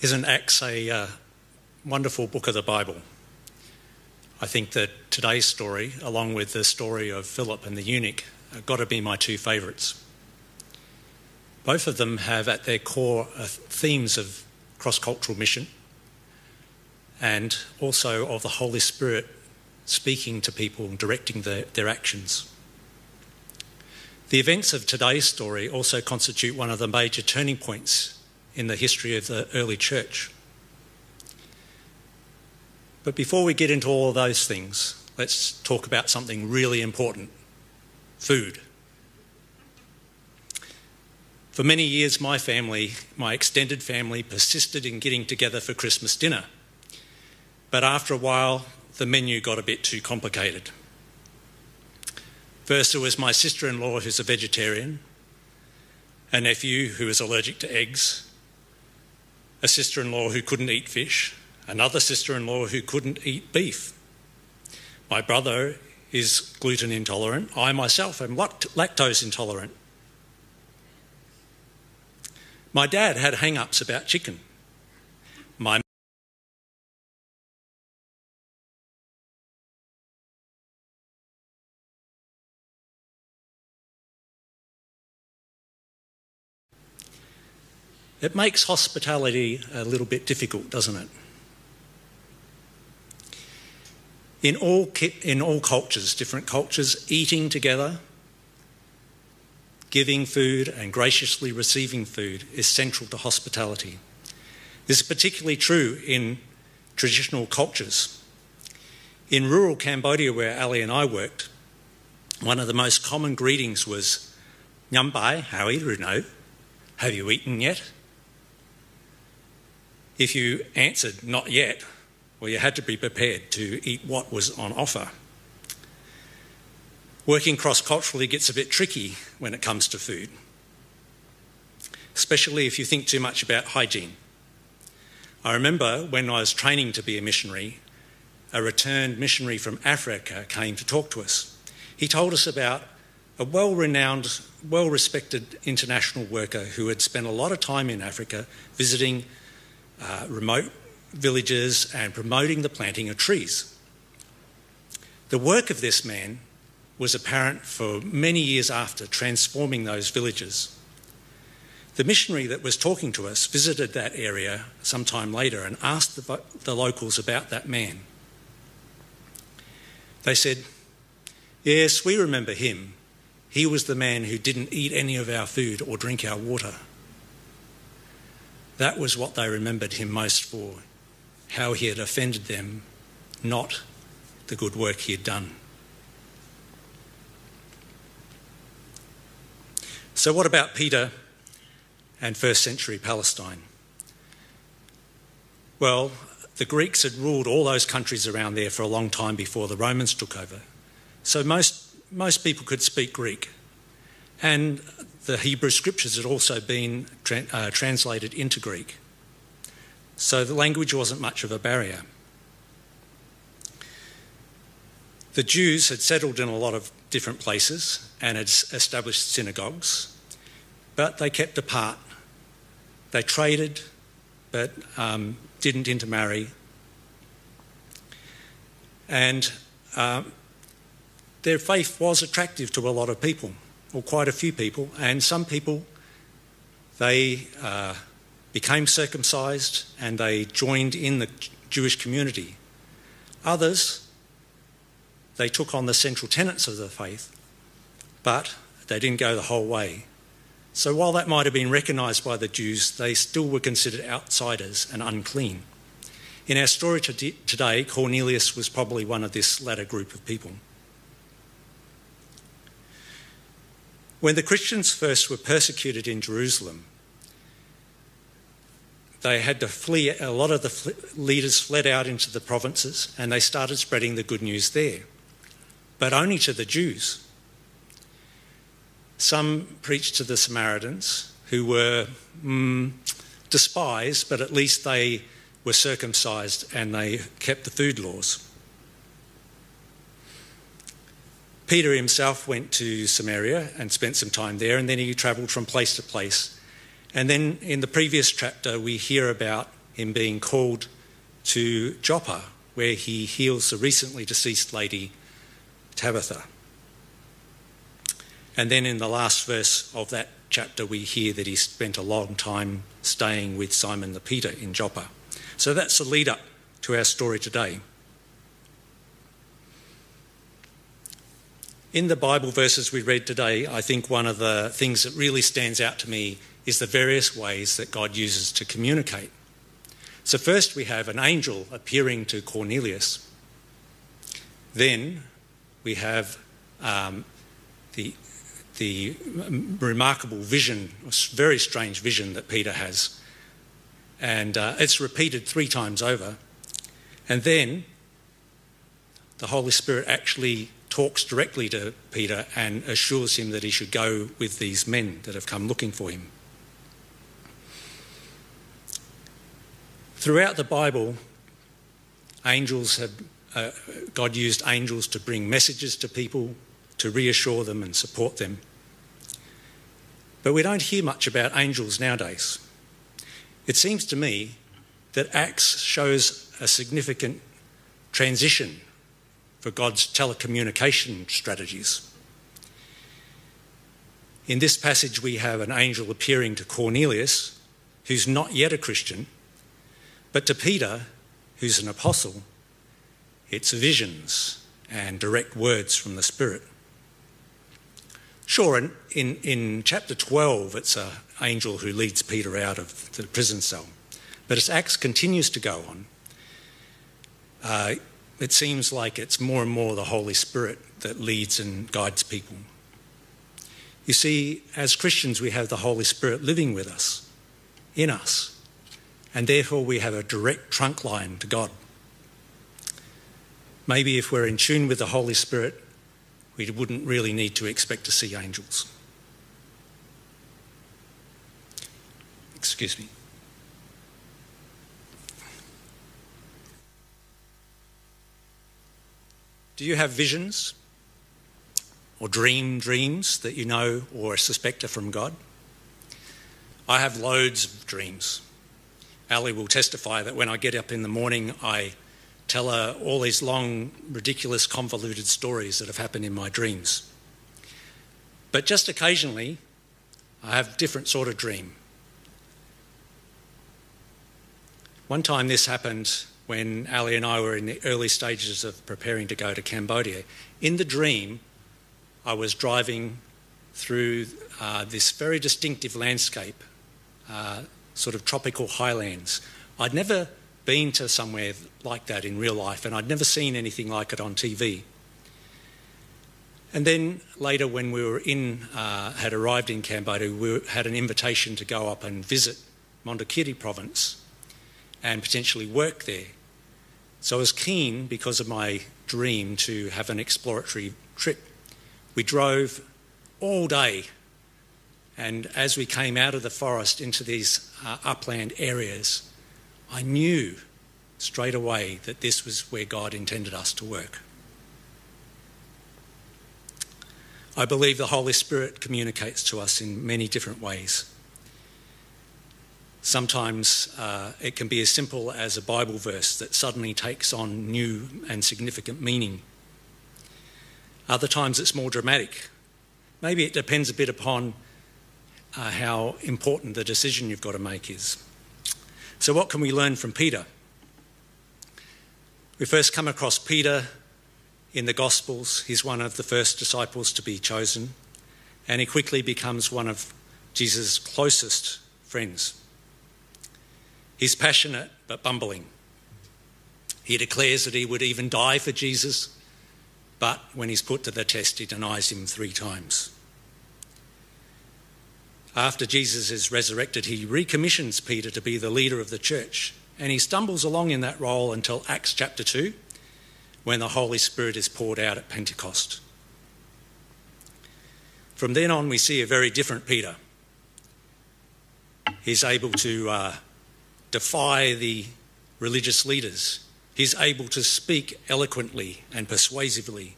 Isn't Acts a uh, wonderful book of the Bible? I think that today's story, along with the story of Philip and the eunuch, have got to be my two favourites. Both of them have at their core uh, themes of cross cultural mission and also of the Holy Spirit speaking to people and directing their, their actions. The events of today's story also constitute one of the major turning points in the history of the early church. But before we get into all of those things, let's talk about something really important food. For many years, my family, my extended family, persisted in getting together for Christmas dinner. But after a while, the menu got a bit too complicated. First, there was my sister in law, who's a vegetarian, a nephew who is allergic to eggs, a sister in law who couldn't eat fish, another sister in law who couldn't eat beef. My brother is gluten intolerant. I myself am lactose intolerant. My dad had hang ups about chicken. It makes hospitality a little bit difficult, doesn't it? In all, in all cultures, different cultures, eating together, giving food, and graciously receiving food is central to hospitality. This is particularly true in traditional cultures. In rural Cambodia, where Ali and I worked, one of the most common greetings was Nyambai, how are you? Have you eaten yet? If you answered not yet, well, you had to be prepared to eat what was on offer. Working cross culturally gets a bit tricky when it comes to food, especially if you think too much about hygiene. I remember when I was training to be a missionary, a returned missionary from Africa came to talk to us. He told us about a well renowned, well respected international worker who had spent a lot of time in Africa visiting uh, remote villages and promoting the planting of trees. The work of this man was apparent for many years after, transforming those villages. The missionary that was talking to us visited that area some time later and asked the, the locals about that man. They said, Yes, we remember him. He was the man who didn't eat any of our food or drink our water. That was what they remembered him most for how he had offended them, not the good work he had done. So, what about Peter and first century Palestine? Well, the Greeks had ruled all those countries around there for a long time before the Romans took over. So, most, most people could speak Greek. And the Hebrew scriptures had also been tra- uh, translated into Greek. So the language wasn't much of a barrier. The Jews had settled in a lot of different places and had established synagogues, but they kept apart. They traded, but um, didn't intermarry. And um, their faith was attractive to a lot of people or quite a few people, and some people, they uh, became circumcised and they joined in the Jewish community. Others, they took on the central tenets of the faith, but they didn't go the whole way. So while that might have been recognised by the Jews, they still were considered outsiders and unclean. In our story today, Cornelius was probably one of this latter group of people. When the Christians first were persecuted in Jerusalem, they had to flee. A lot of the leaders fled out into the provinces and they started spreading the good news there, but only to the Jews. Some preached to the Samaritans, who were mm, despised, but at least they were circumcised and they kept the food laws. Peter himself went to Samaria and spent some time there, and then he travelled from place to place. And then in the previous chapter, we hear about him being called to Joppa, where he heals the recently deceased lady Tabitha. And then in the last verse of that chapter, we hear that he spent a long time staying with Simon the Peter in Joppa. So that's the lead up to our story today. In the Bible verses we read today, I think one of the things that really stands out to me is the various ways that God uses to communicate. So, first we have an angel appearing to Cornelius. Then we have um, the, the remarkable vision, a very strange vision that Peter has. And uh, it's repeated three times over. And then the Holy Spirit actually talks directly to Peter and assures him that he should go with these men that have come looking for him. Throughout the Bible, angels have, uh, God used angels to bring messages to people, to reassure them and support them. But we don't hear much about angels nowadays. It seems to me that Acts shows a significant transition for God's telecommunication strategies. In this passage, we have an angel appearing to Cornelius, who's not yet a Christian but to Peter, who's an apostle, it's visions and direct words from the Spirit. Sure, in, in, in chapter 12, it's an angel who leads Peter out of the prison cell. But as Acts continues to go on, uh, it seems like it's more and more the Holy Spirit that leads and guides people. You see, as Christians, we have the Holy Spirit living with us, in us and therefore we have a direct trunk line to God. Maybe if we're in tune with the Holy Spirit, we wouldn't really need to expect to see angels. Excuse me. Do you have visions or dream dreams that you know or suspect are from God? I have loads of dreams. Ali will testify that when I get up in the morning, I tell her all these long, ridiculous, convoluted stories that have happened in my dreams. But just occasionally, I have a different sort of dream. One time this happened when Ali and I were in the early stages of preparing to go to Cambodia. In the dream, I was driving through uh, this very distinctive landscape uh, sort of tropical highlands. I'd never been to somewhere like that in real life, and I'd never seen anything like it on TV. And then later, when we were in, uh, had arrived in Cambodia, we had an invitation to go up and visit Mondulkiri province and potentially work there. So I was keen, because of my dream, to have an exploratory trip. We drove all day and as we came out of the forest into these uh, upland areas, I knew straight away that this was where God intended us to work. I believe the Holy Spirit communicates to us in many different ways. Sometimes uh, it can be as simple as a Bible verse that suddenly takes on new and significant meaning. Other times it's more dramatic. Maybe it depends a bit upon uh, how important the decision you've got to make is. So, what can we learn from Peter? We first come across Peter in the Gospels. He's one of the first disciples to be chosen, and he quickly becomes one of Jesus' closest friends. He's passionate but bumbling. He declares that he would even die for Jesus, but when he's put to the test, he denies him three times. After Jesus is resurrected, he recommissions Peter to be the leader of the church. And he stumbles along in that role until Acts chapter 2, when the Holy Spirit is poured out at Pentecost. From then on, we see a very different Peter. He's able to uh, defy the religious leaders, he's able to speak eloquently and persuasively.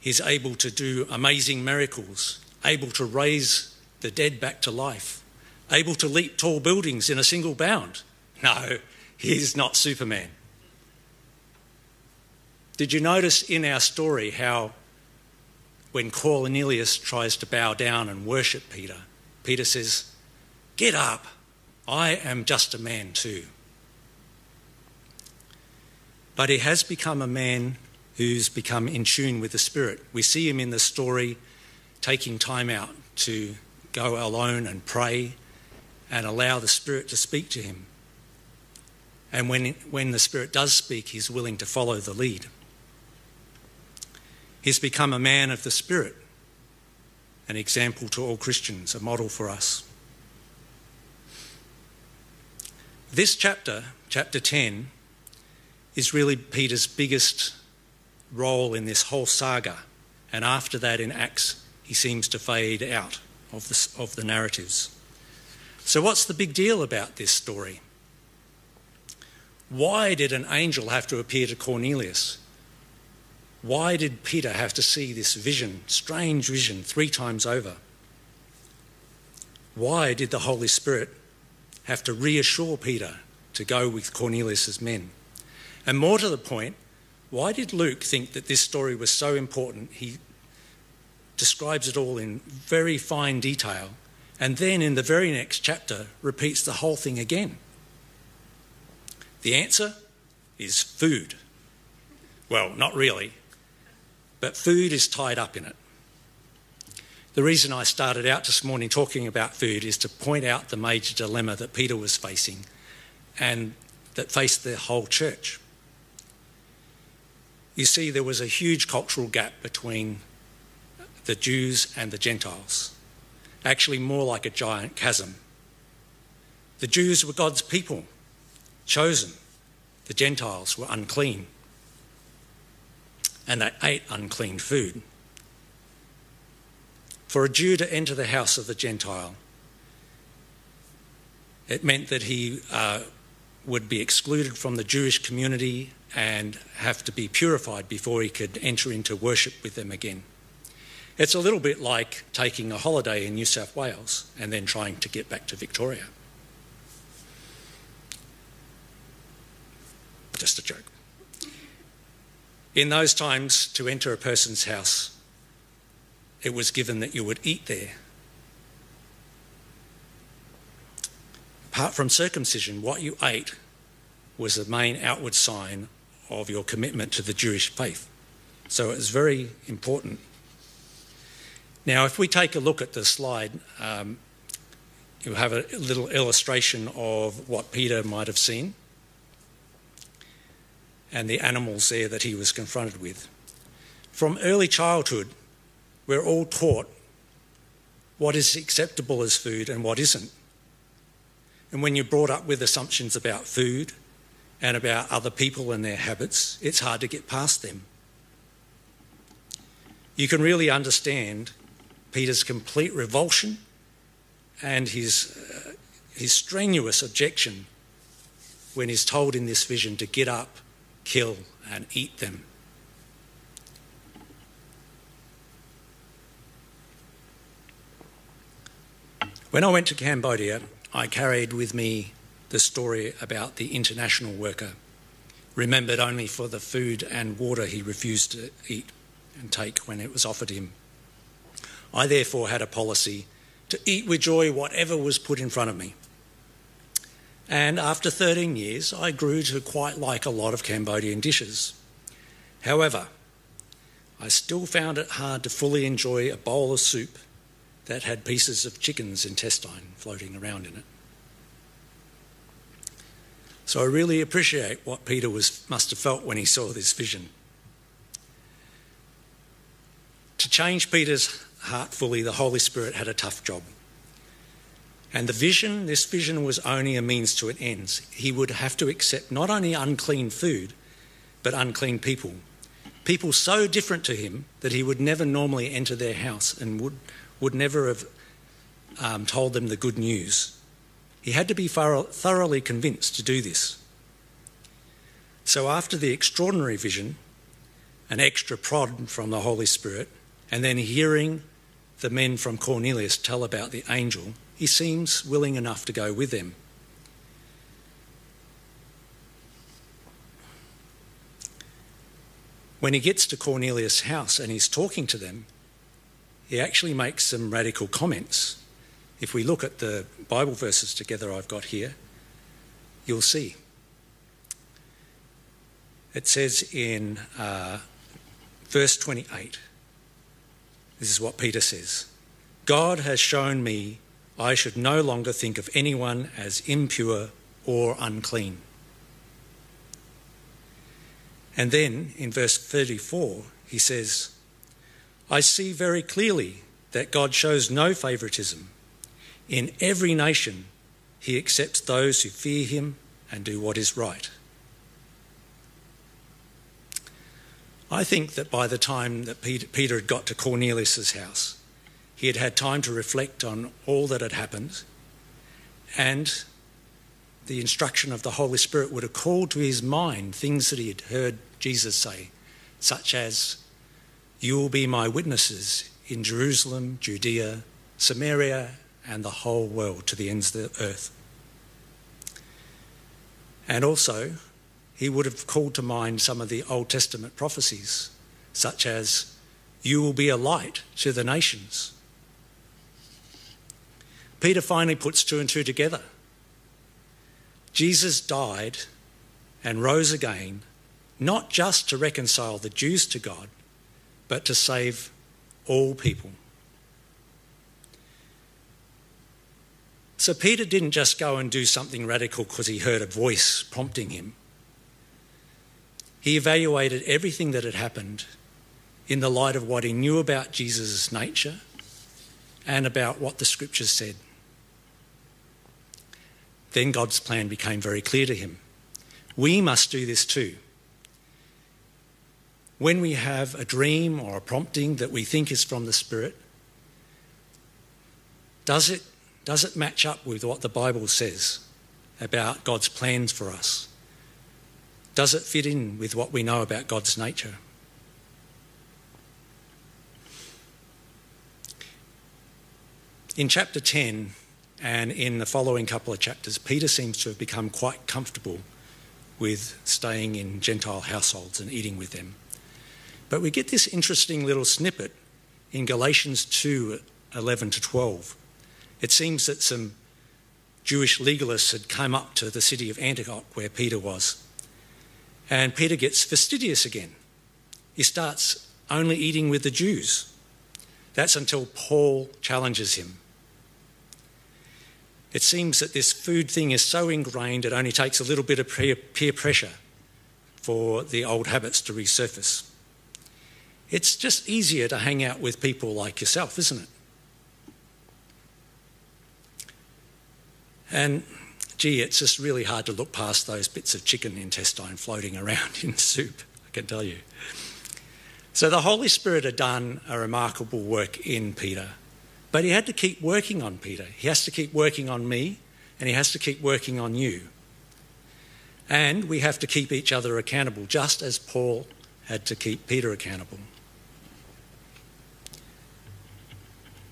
He's able to do amazing miracles, able to raise the dead back to life, able to leap tall buildings in a single bound. No, he's not Superman. Did you notice in our story how when Cornelius tries to bow down and worship Peter, Peter says, Get up, I am just a man too. But he has become a man who's become in tune with the Spirit. We see him in the story taking time out to go alone and pray and allow the Spirit to speak to him. And when, when the Spirit does speak, he's willing to follow the lead. He's become a man of the Spirit, an example to all Christians, a model for us. This chapter, chapter 10, is really Peter's biggest role in this whole saga. And after that, in Acts, he seems to fade out of the, of the narratives. So, what's the big deal about this story? Why did an angel have to appear to Cornelius? Why did Peter have to see this vision, strange vision, three times over? Why did the Holy Spirit have to reassure Peter to go with Cornelius's men? And more to the point, why did Luke think that this story was so important? He describes it all in very fine detail and then in the very next chapter repeats the whole thing again. The answer is food. Well, not really, but food is tied up in it. The reason I started out this morning talking about food is to point out the major dilemma that Peter was facing and that faced the whole church. You see, there was a huge cultural gap between the Jews and the Gentiles, actually, more like a giant chasm. The Jews were God's people chosen. The Gentiles were unclean. And they ate unclean food. For a Jew to enter the house of the Gentile, it meant that he uh, would be excluded from the Jewish community and have to be purified before he could enter into worship with them again. It's a little bit like taking a holiday in New South Wales and then trying to get back to Victoria. Just a joke. In those times, to enter a person's house, it was given that you would eat there. Apart from circumcision, what you ate was the main outward sign of your commitment to the Jewish faith. So it was very important. Now, if we take a look at the slide, um, you have a little illustration of what Peter might have seen and the animals there that he was confronted with. From early childhood, we're all taught what is acceptable as food and what isn't. And when you're brought up with assumptions about food and about other people and their habits, it's hard to get past them. You can really understand Peter's complete revulsion and his, uh, his strenuous objection when he's told in this vision to get up kill, and eat them. When I went to Cambodia, I carried with me the story about the international worker, remembered only for the food and water he refused to eat and take when it was offered him. I therefore had a policy to eat with joy whatever was put in front of me. And after 13 years, I grew to quite like a lot of Cambodian dishes. However, I still found it hard to fully enjoy a bowl of soup that had pieces of chicken's intestine floating around in it. So I really appreciate what Peter was, must have felt when he saw this vision. To change Peter's heart fully, the Holy Spirit had a tough job. And the vision, this vision was only a means to an end. He would have to accept not only unclean food, but unclean people. People so different to him that he would never normally enter their house and would, would never have um, told them the good news. He had to be thoroughly convinced to do this. So, after the extraordinary vision, an extra prod from the Holy Spirit, and then hearing the men from Cornelius tell about the angel, he seems willing enough to go with them. When he gets to Cornelius' house and he's talking to them, he actually makes some radical comments. If we look at the Bible verses together I've got here, you'll see. It says in uh, verse 28, this is what Peter says God has shown me I should no longer think of anyone as impure or unclean. And then in verse 34, he says, I see very clearly that God shows no favouritism. In every nation, he accepts those who fear him and do what is right. I think that by the time that Peter had got to Cornelius's house, he had had time to reflect on all that had happened, and the instruction of the Holy Spirit would have called to his mind things that he had heard Jesus say, such as, You will be my witnesses in Jerusalem, Judea, Samaria, and the whole world to the ends of the earth. And also, he would have called to mind some of the Old Testament prophecies, such as, You will be a light to the nations. Peter finally puts two and two together. Jesus died and rose again, not just to reconcile the Jews to God, but to save all people. So Peter didn't just go and do something radical because he heard a voice prompting him. He evaluated everything that had happened in the light of what he knew about Jesus' nature and about what the scriptures said. Then God's plan became very clear to him. We must do this too. When we have a dream or a prompting that we think is from the Spirit, does it, does it match up with what the Bible says about God's plans for us? Does it fit in with what we know about God's nature? In chapter 10 and in the following couple of chapters, Peter seems to have become quite comfortable with staying in Gentile households and eating with them. But we get this interesting little snippet in Galatians 2 11 to 12. It seems that some Jewish legalists had come up to the city of Antioch where Peter was and Peter gets fastidious again. He starts only eating with the Jews. That's until Paul challenges him. It seems that this food thing is so ingrained it only takes a little bit of peer pressure for the old habits to resurface. It's just easier to hang out with people like yourself, isn't it? And gee, it's just really hard to look past those bits of chicken intestine floating around in soup, I can tell you. So the Holy Spirit had done a remarkable work in Peter, but he had to keep working on Peter. He has to keep working on me, and he has to keep working on you. And we have to keep each other accountable, just as Paul had to keep Peter accountable.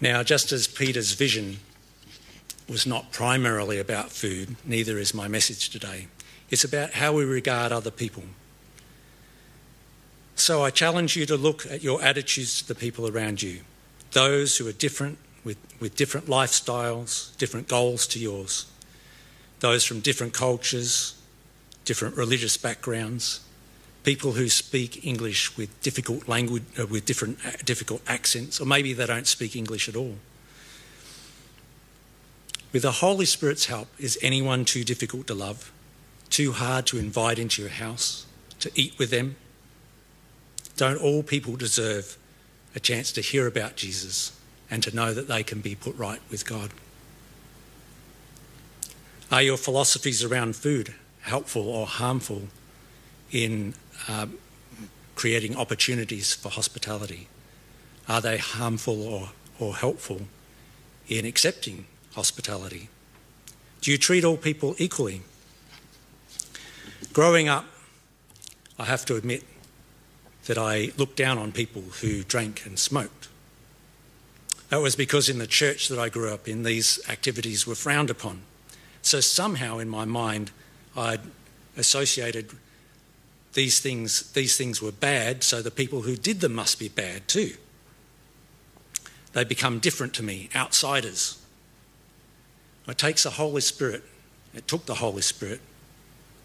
Now, just as Peter's vision was not primarily about food, neither is my message today. It's about how we regard other people. So I challenge you to look at your attitudes to the people around you, those who are different, with, with different lifestyles, different goals to yours, those from different cultures, different religious backgrounds, people who speak English with difficult language, uh, with different uh, difficult accents, or maybe they don't speak English at all. With the Holy Spirit's help, is anyone too difficult to love? Too hard to invite into your house? To eat with them? Don't all people deserve a chance to hear about Jesus and to know that they can be put right with God? Are your philosophies around food helpful or harmful in creating opportunities for hospitality? Are they harmful or, or helpful in accepting hospitality? Do you treat all people equally? Growing up, I have to admit that I looked down on people who drank and smoked. That was because in the church that I grew up in, these activities were frowned upon. So somehow in my mind, I'd associated these things, these things were bad, so the people who did them must be bad too. They become different to me, outsiders. It takes the Holy Spirit, it took the Holy Spirit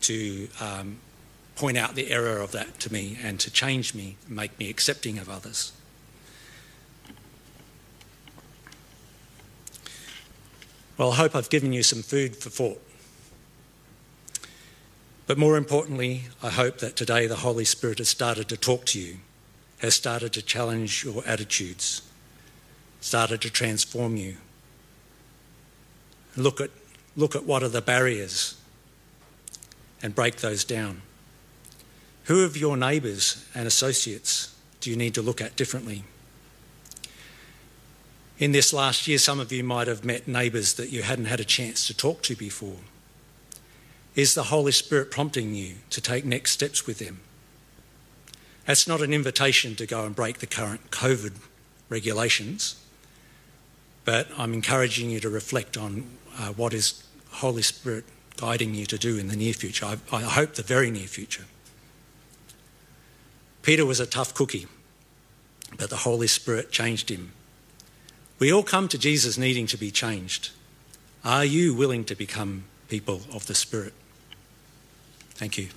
to um, point out the error of that to me and to change me, make me accepting of others. Well, I hope I've given you some food for thought. But more importantly, I hope that today the Holy Spirit has started to talk to you, has started to challenge your attitudes, started to transform you. Look at, look at what are the barriers and break those down. Who of your neighbours and associates do you need to look at differently? In this last year, some of you might have met neighbours that you hadn't had a chance to talk to before. Is the Holy Spirit prompting you to take next steps with them? That's not an invitation to go and break the current COVID regulations, but I'm encouraging you to reflect on uh, what is Holy Spirit guiding you to do in the near future. I, I hope the very near future. Peter was a tough cookie, but the Holy Spirit changed him. We all come to Jesus needing to be changed. Are you willing to become people of the Spirit? Thank you.